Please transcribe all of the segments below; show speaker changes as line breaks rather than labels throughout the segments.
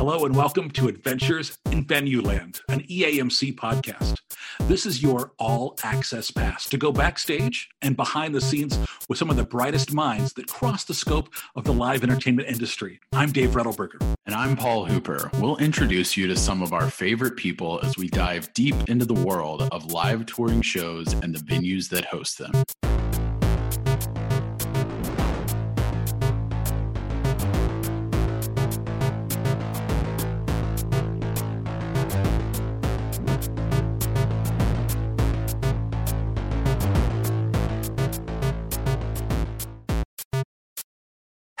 Hello and welcome to Adventures in Venueland, an EAMC podcast. This is your all access pass to go backstage and behind the scenes with some of the brightest minds that cross the scope of the live entertainment industry. I'm Dave Rettelberger.
And I'm Paul Hooper. We'll introduce you to some of our favorite people as we dive deep into the world of live touring shows and the venues that host them.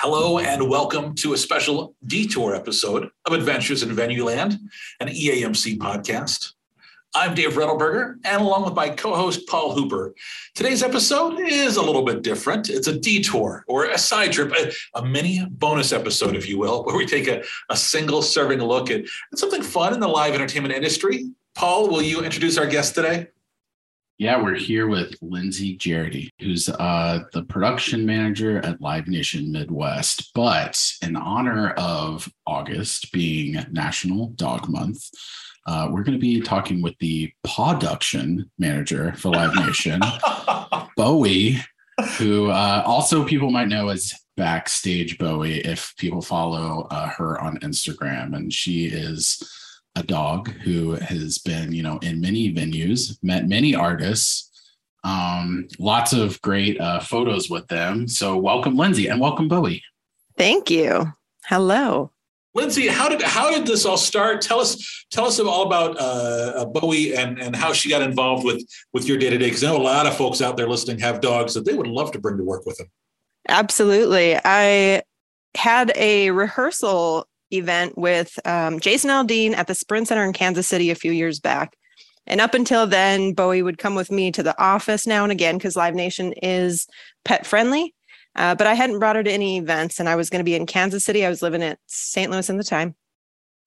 Hello and welcome to a special detour episode of Adventures in Venueland, an EAMC podcast. I'm Dave Rettelberger, and along with my co host Paul Hooper, today's episode is a little bit different. It's a detour or a side trip, a, a mini bonus episode, if you will, where we take a, a single serving look at, at something fun in the live entertainment industry. Paul, will you introduce our guest today?
Yeah, we're here with Lindsay Jarity, who's uh, the production manager at Live Nation Midwest. But in honor of August being National Dog Month, uh, we're going to be talking with the production manager for Live Nation, Bowie, who uh, also people might know as Backstage Bowie if people follow uh, her on Instagram. And she is a dog who has been, you know, in many venues, met many artists, um, lots of great uh, photos with them. So welcome, Lindsay, and welcome, Bowie.
Thank you. Hello.
Lindsay, how did how did this all start? Tell us tell us all about uh, uh Bowie and and how she got involved with with your day to day. Because I know a lot of folks out there listening have dogs that they would love to bring to work with them.
Absolutely, I had a rehearsal event with um, Jason Aldean at the Sprint Center in Kansas City a few years back. And up until then, Bowie would come with me to the office now and again because Live Nation is pet friendly. Uh, but I hadn't brought her to any events, and I was going to be in Kansas City. I was living at St. Louis in the time.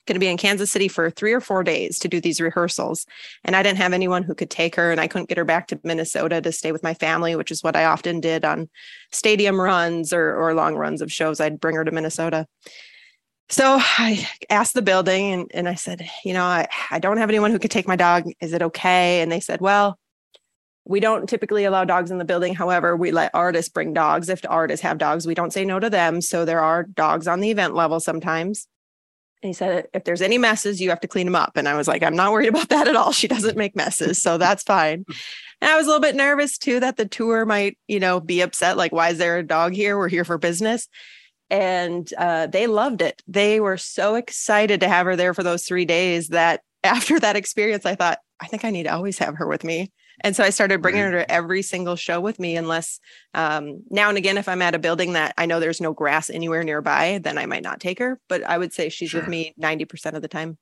Going to be in Kansas City for three or four days to do these rehearsals. And I didn't have anyone who could take her, and I couldn't get her back to Minnesota to stay with my family, which is what I often did on stadium runs or, or long runs of shows. I'd bring her to Minnesota. So I asked the building and, and I said, you know, I, I don't have anyone who could take my dog. Is it okay? And they said, well, we don't typically allow dogs in the building. However, we let artists bring dogs. If artists have dogs, we don't say no to them. So there are dogs on the event level sometimes. And he said, if there's any messes, you have to clean them up. And I was like, I'm not worried about that at all. She doesn't make messes. So that's fine. And I was a little bit nervous too that the tour might, you know, be upset. Like, why is there a dog here? We're here for business and uh, they loved it. They were so excited to have her there for those three days that after that experience, I thought, I think I need to always have her with me. And so I started bringing her to every single show with me, unless um, now and again, if I'm at a building that I know there's no grass anywhere nearby, then I might not take her. But I would say she's sure. with me 90% of the time.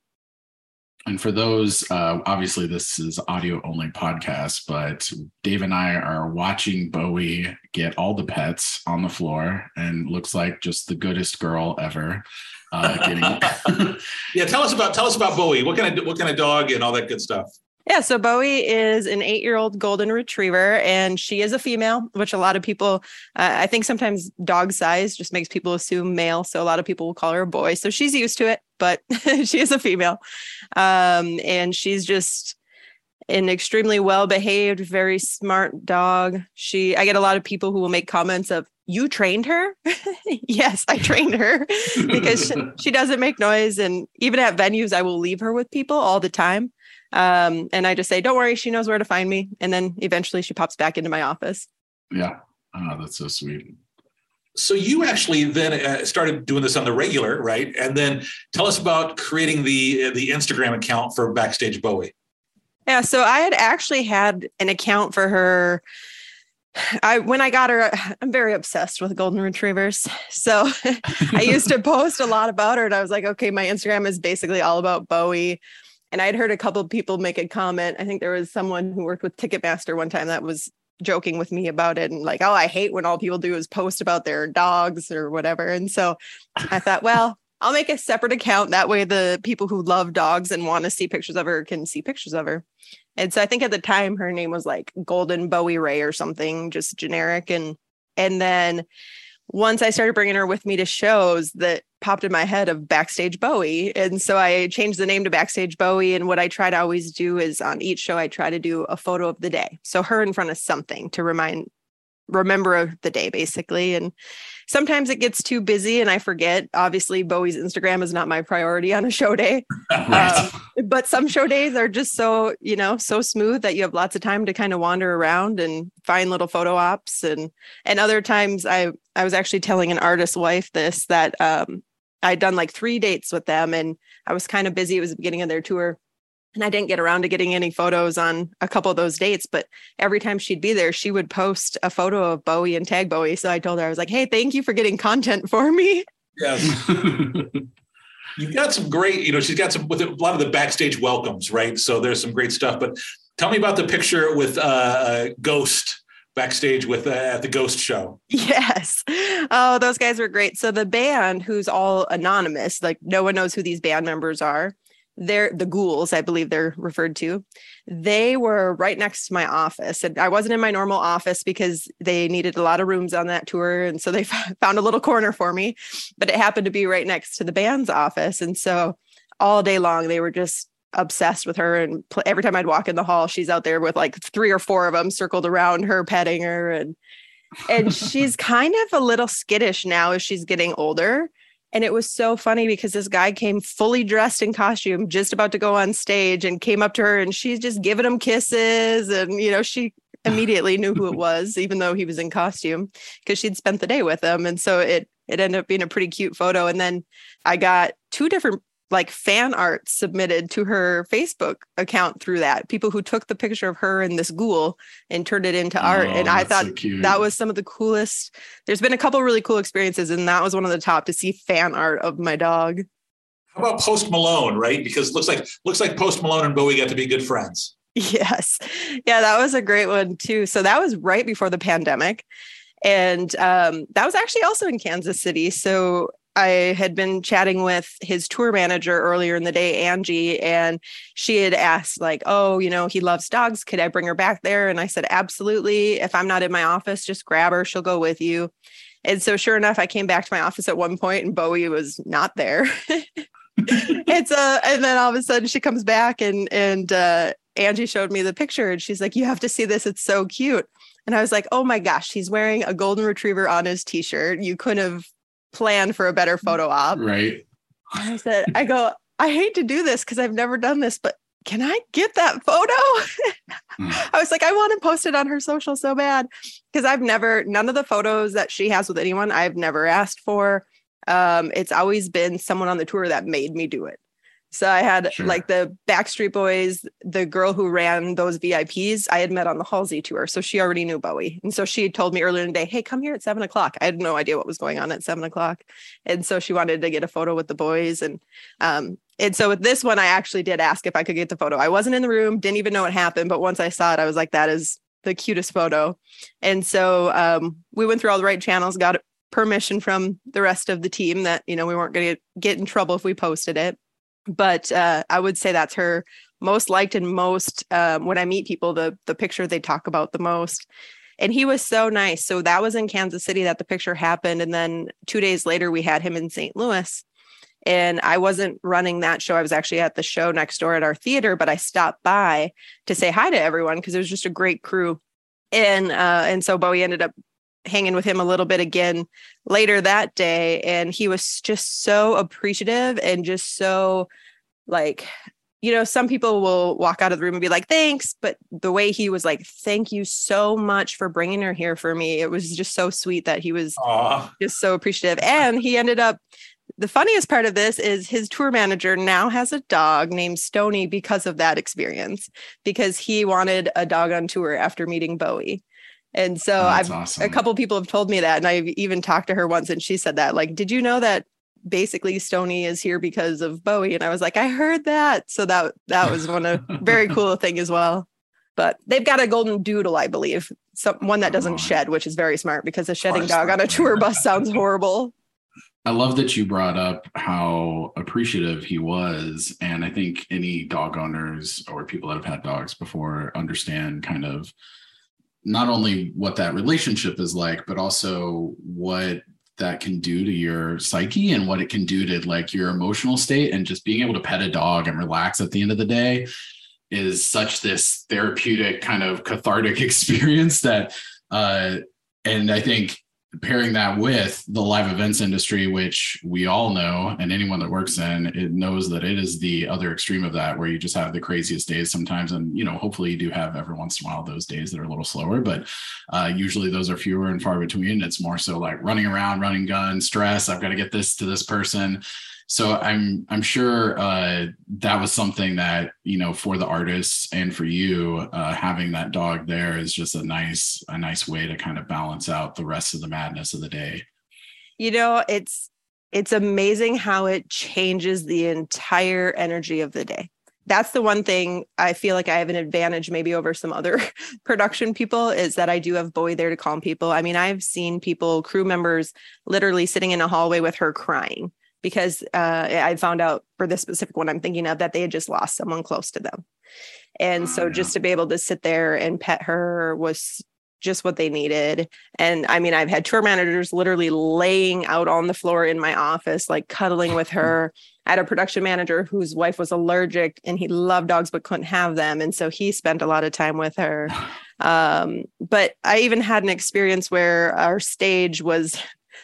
And for those, uh, obviously, this is audio only podcast, but Dave and I are watching Bowie get all the pets on the floor and looks like just the goodest girl ever. Uh,
getting... yeah, tell us about tell us about Bowie. What kind of what kind of dog and all that good stuff.
Yeah, so Bowie is an eight year old golden retriever, and she is a female, which a lot of people, uh, I think sometimes dog size just makes people assume male. So a lot of people will call her a boy. So she's used to it, but she is a female. Um, and she's just an extremely well behaved, very smart dog. She, I get a lot of people who will make comments of, you trained her? yes, I trained her because she, she doesn't make noise. And even at venues, I will leave her with people all the time um, and I just say, don't worry, she knows where to find me. And then eventually she pops back into my office.
Yeah. Oh, that's so sweet.
So you actually then uh, started doing this on the regular, right? And then tell us about creating the uh, the Instagram account for Backstage Bowie.
Yeah, so I had actually had an account for her. I when I got her, I'm very obsessed with golden retrievers. So I used to post a lot about her, and I was like, okay, my Instagram is basically all about Bowie. And I'd heard a couple people make a comment. I think there was someone who worked with Ticketmaster one time that was joking with me about it and like, oh, I hate when all people do is post about their dogs or whatever. And so I thought, well, I'll make a separate account. That way, the people who love dogs and want to see pictures of her can see pictures of her. And so I think at the time her name was like Golden Bowie Ray or something, just generic. And and then once I started bringing her with me to shows, that popped in my head of Backstage Bowie. And so I changed the name to Backstage Bowie. And what I try to always do is on each show, I try to do a photo of the day. So her in front of something to remind remember the day basically and sometimes it gets too busy and i forget obviously bowie's instagram is not my priority on a show day right. uh, but some show days are just so you know so smooth that you have lots of time to kind of wander around and find little photo ops and and other times i i was actually telling an artist wife this that um i'd done like three dates with them and i was kind of busy it was the beginning of their tour and I didn't get around to getting any photos on a couple of those dates, but every time she'd be there, she would post a photo of Bowie and tag Bowie. So I told her, I was like, hey, thank you for getting content for me.
Yes. You've got some great, you know, she's got some with a lot of the backstage welcomes, right? So there's some great stuff. But tell me about the picture with uh, uh Ghost backstage with uh, at the Ghost show.
Yes. Oh, those guys were great. So the band, who's all anonymous, like no one knows who these band members are they're the ghouls, I believe they're referred to. They were right next to my office. And I wasn't in my normal office because they needed a lot of rooms on that tour. And so they found a little corner for me, but it happened to be right next to the band's office. And so all day long, they were just obsessed with her. And pl- every time I'd walk in the hall, she's out there with like three or four of them circled around her, petting her. And and she's kind of a little skittish now as she's getting older and it was so funny because this guy came fully dressed in costume, just about to go on stage, and came up to her and she's just giving him kisses. And, you know, she immediately knew who it was, even though he was in costume, because she'd spent the day with him. And so it it ended up being a pretty cute photo. And then I got two different like fan art submitted to her Facebook account through that. People who took the picture of her and this ghoul and turned it into art. Oh, and I thought so that was some of the coolest. There's been a couple really cool experiences, and that was one of the top to see fan art of my dog.
How about Post Malone, right? Because it looks like looks like Post Malone and Bowie got to be good friends.
Yes. Yeah, that was a great one too. So that was right before the pandemic. And um, that was actually also in Kansas City. So I had been chatting with his tour manager earlier in the day, Angie, and she had asked, like, oh, you know, he loves dogs. Could I bring her back there? And I said, absolutely. If I'm not in my office, just grab her. She'll go with you. And so, sure enough, I came back to my office at one point and Bowie was not there. it's uh, and then all of a sudden she comes back and and uh, Angie showed me the picture and she's like, you have to see this. It's so cute. And I was like, oh my gosh, he's wearing a golden retriever on his t-shirt. You couldn't have plan for a better photo op.
Right.
And I said, I go, I hate to do this because I've never done this, but can I get that photo? mm. I was like, I want to post it on her social so bad because I've never, none of the photos that she has with anyone, I've never asked for. Um, it's always been someone on the tour that made me do it. So I had sure. like the Backstreet Boys, the girl who ran those VIPs, I had met on the Halsey tour. So she already knew Bowie. And so she told me earlier in the day, hey, come here at seven o'clock. I had no idea what was going on at seven o'clock. And so she wanted to get a photo with the boys. And um, and so with this one, I actually did ask if I could get the photo. I wasn't in the room, didn't even know what happened. But once I saw it, I was like, that is the cutest photo. And so um, we went through all the right channels, got permission from the rest of the team that, you know, we weren't going to get in trouble if we posted it but uh, I would say that's her most liked and most um, when I meet people the the picture they talk about the most. And he was so nice. So that was in Kansas City that the picture happened, and then two days later we had him in St. Louis. And I wasn't running that show. I was actually at the show next door at our theater, but I stopped by to say hi to everyone because it was just a great crew. And uh, and so Bowie ended up hanging with him a little bit again later that day. And he was just so appreciative and just so like you know some people will walk out of the room and be like thanks but the way he was like thank you so much for bringing her here for me. It was just so sweet that he was Aww. just so appreciative. And he ended up the funniest part of this is his tour manager now has a dog named Stony because of that experience because he wanted a dog on tour after meeting Bowie and so oh, I've awesome. a couple people have told me that, and I've even talked to her once, and she said that, like, did you know that basically Stony is here because of Bowie? And I was like, I heard that. So that that was one of very cool thing as well. But they've got a golden doodle, I believe, some one that doesn't oh. shed, which is very smart because a shedding dog on a tour bus sounds horrible.
I love that you brought up how appreciative he was. And I think any dog owners or people that have had dogs before understand kind of not only what that relationship is like, but also what that can do to your psyche and what it can do to like your emotional state. And just being able to pet a dog and relax at the end of the day is such this therapeutic kind of cathartic experience that uh and i think pairing that with the live events industry, which we all know, and anyone that works in it knows that it is the other extreme of that, where you just have the craziest days sometimes. And, you know, hopefully you do have every once in a while those days that are a little slower, but uh, usually those are fewer and far between. It's more so like running around, running gun, stress. I've got to get this to this person so i'm i'm sure uh, that was something that you know for the artists and for you uh, having that dog there is just a nice a nice way to kind of balance out the rest of the madness of the day.
You know it's it's amazing how it changes the entire energy of the day. That's the one thing I feel like I have an advantage maybe over some other production people is that I do have Bowie there to calm people. I mean, I've seen people, crew members, literally sitting in a hallway with her crying because uh, I found out for this specific one I'm thinking of that they had just lost someone close to them. And so yeah. just to be able to sit there and pet her was just what they needed. And I mean, I've had tour managers literally laying out on the floor in my office, like cuddling with her. I had a production manager whose wife was allergic and he loved dogs but couldn't have them. And so he spent a lot of time with her. Um, but I even had an experience where our stage was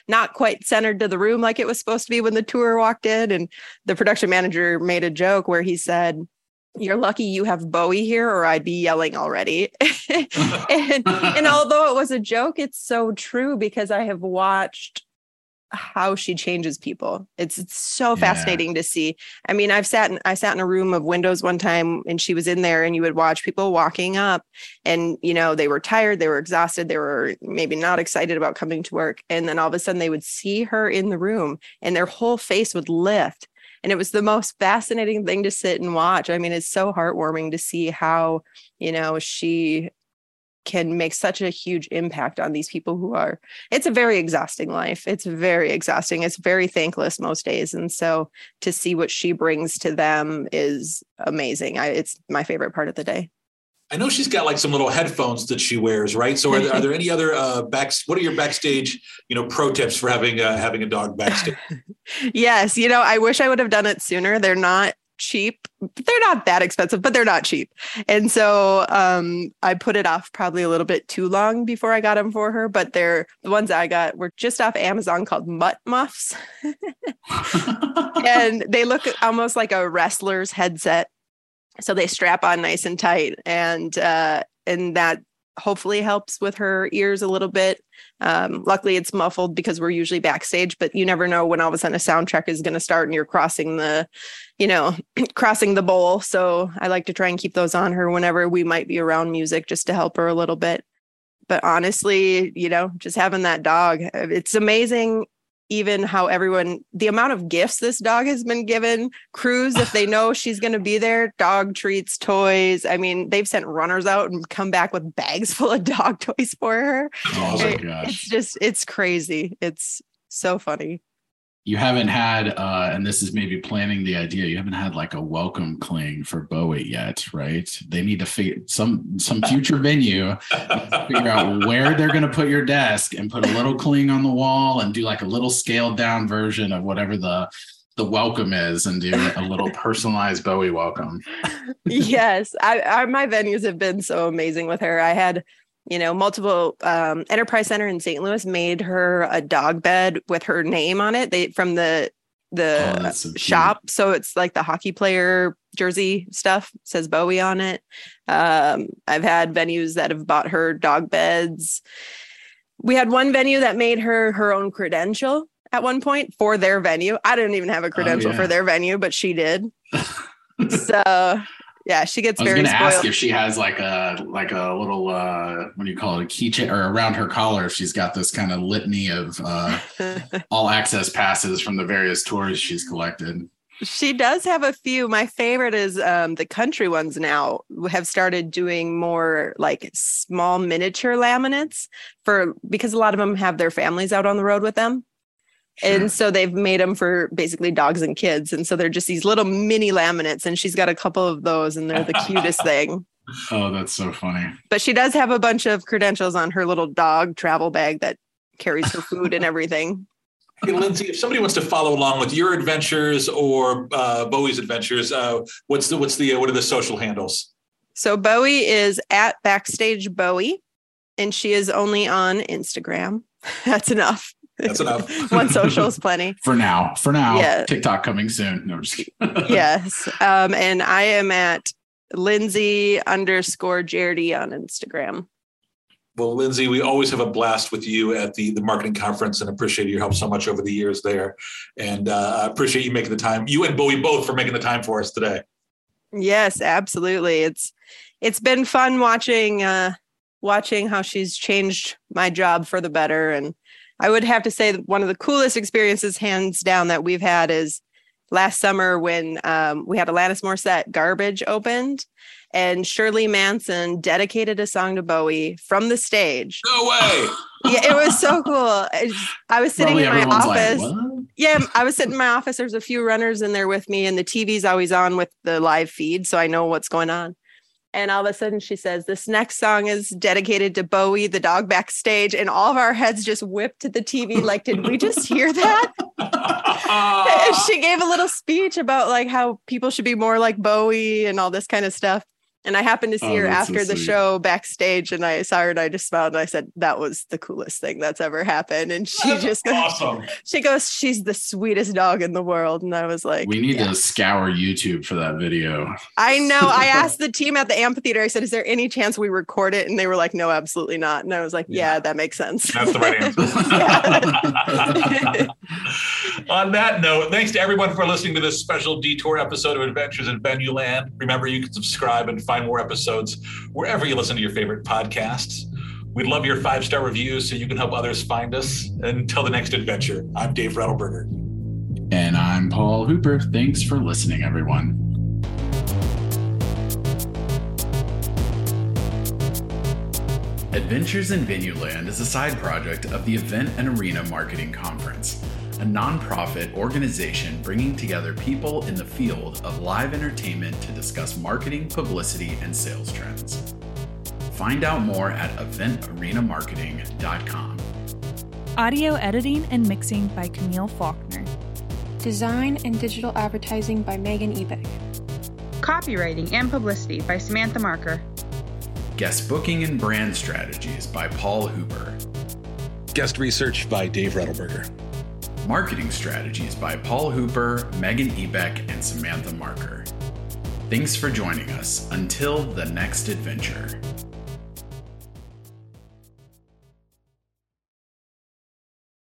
not quite centered to the room like it was supposed to be when the tour walked in. And the production manager made a joke where he said, you're lucky you have Bowie here, or I'd be yelling already. and, and although it was a joke, it's so true because I have watched how she changes people. It's, it's so yeah. fascinating to see. I mean, I've sat in I sat in a room of windows one time and she was in there and you would watch people walking up and you know, they were tired, they were exhausted, they were maybe not excited about coming to work and then all of a sudden they would see her in the room and their whole face would lift. And it was the most fascinating thing to sit and watch. I mean, it's so heartwarming to see how, you know, she can make such a huge impact on these people who are it's a very exhausting life it's very exhausting it's very thankless most days and so to see what she brings to them is amazing I, it's my favorite part of the day
I know she's got like some little headphones that she wears, right? So, are there, are there any other uh, back? What are your backstage, you know, pro tips for having uh, having a dog backstage?
yes, you know, I wish I would have done it sooner. They're not cheap. They're not that expensive, but they're not cheap. And so um, I put it off probably a little bit too long before I got them for her. But they're the ones I got were just off Amazon called Mutt Muffs. and they look almost like a wrestler's headset. So they strap on nice and tight. And uh, and that hopefully helps with her ears a little bit. Um, luckily, it's muffled because we're usually backstage, but you never know when all of a sudden a soundtrack is going to start and you're crossing the, you know, crossing the bowl. So I like to try and keep those on her whenever we might be around music just to help her a little bit. But honestly, you know, just having that dog, it's amazing even how everyone the amount of gifts this dog has been given crews if they know she's going to be there dog treats toys i mean they've sent runners out and come back with bags full of dog toys for her. Oh my gosh. it's just it's crazy. It's so funny
you haven't had uh and this is maybe planning the idea you haven't had like a welcome cling for bowie yet right? They need to figure some some future venue figure out where they're going to put your desk and put a little cling on the wall and do like a little scaled down version of whatever the the welcome is and do a little personalized bowie welcome.
Yes. I, I my venues have been so amazing with her. I had you know, multiple um, enterprise center in St. Louis made her a dog bed with her name on it. They from the the oh, so shop, so it's like the hockey player jersey stuff says Bowie on it. Um, I've had venues that have bought her dog beds. We had one venue that made her her own credential at one point for their venue. I didn't even have a oh, credential oh, yeah. for their venue, but she did. so yeah, she gets. I was going to ask
if she has like a like a little uh what do you call it a keychain or around her collar if she's got this kind of litany of uh all access passes from the various tours she's collected.
She does have a few. My favorite is um, the country ones now have started doing more like small miniature laminates for because a lot of them have their families out on the road with them. And so they've made them for basically dogs and kids. And so they're just these little mini laminates. And she's got a couple of those, and they're the cutest thing.
Oh, that's so funny.
But she does have a bunch of credentials on her little dog travel bag that carries her food and everything.
hey, Lindsay, if somebody wants to follow along with your adventures or uh, Bowie's adventures, uh, what's the what's the uh, what are the social handles?
So Bowie is at backstage Bowie, and she is only on Instagram. That's enough.
That's enough.
One social is plenty.
For now. For now.
Yeah.
TikTok coming soon. No, I'm just kidding.
yes. Um, and I am at Lindsay underscore Jardy on Instagram.
Well, Lindsay, we always have a blast with you at the, the marketing conference and appreciate your help so much over the years there. And uh, I appreciate you making the time, you and Bowie both for making the time for us today.
Yes, absolutely. It's it's been fun watching uh watching how she's changed my job for the better. And I would have to say that one of the coolest experiences, hands down, that we've had is last summer when um, we had Alanis Morissette Garbage opened and Shirley Manson dedicated a song to Bowie from the stage.
No way.
Yeah, it was so cool. I, just- I was sitting
Probably
in my office.
like.
Yeah, I was sitting in my office. There's a few runners in there with me, and the TV's always on with the live feed, so I know what's going on. And all of a sudden, she says, This next song is dedicated to Bowie, the dog backstage. And all of our heads just whipped to the TV, like, Did we just hear that? She gave a little speech about like how people should be more like Bowie and all this kind of stuff. And I happened to see
Oh,
her
that's so
after the show backstage, and I saw her and I just smiled and I said, That was the coolest thing that's ever happened. And she
That's
just goes,
awesome.
she goes, She's the sweetest dog in the world. And I was like,
We need
"Yeah."
to scour YouTube for that video.
I know. I asked the team at the amphitheater, I said, Is there any chance we record it? And they were like, No, absolutely not. And I was like, Yeah,
Yeah.
that makes sense.
That's the right answer. On that note, thanks to everyone for listening to this special detour episode of Adventures in Venue Land. Remember, you can subscribe and find more episodes wherever you listen to your favorite podcasts. We'd love your five star reviews so you can help others find us. Until the next adventure, I'm Dave Rettelberger.
and I'm Paul Hooper. Thanks for listening, everyone. Adventures in Venueland is a side project of the Event and Arena Marketing Conference, a nonprofit organization bringing together people in the field of live entertainment to discuss marketing, publicity, and sales trends. Find out more at eventarenamarketing.com.
Audio editing and mixing by Camille Faulkner.
Design and digital advertising by Megan Ebeck.
Copywriting and publicity by Samantha Marker.
Guest booking and brand strategies by Paul Hooper.
Guest research by Dave Rettelberger.
Marketing strategies by Paul Hooper, Megan Ebeck, and Samantha Marker. Thanks for joining us. Until the next adventure.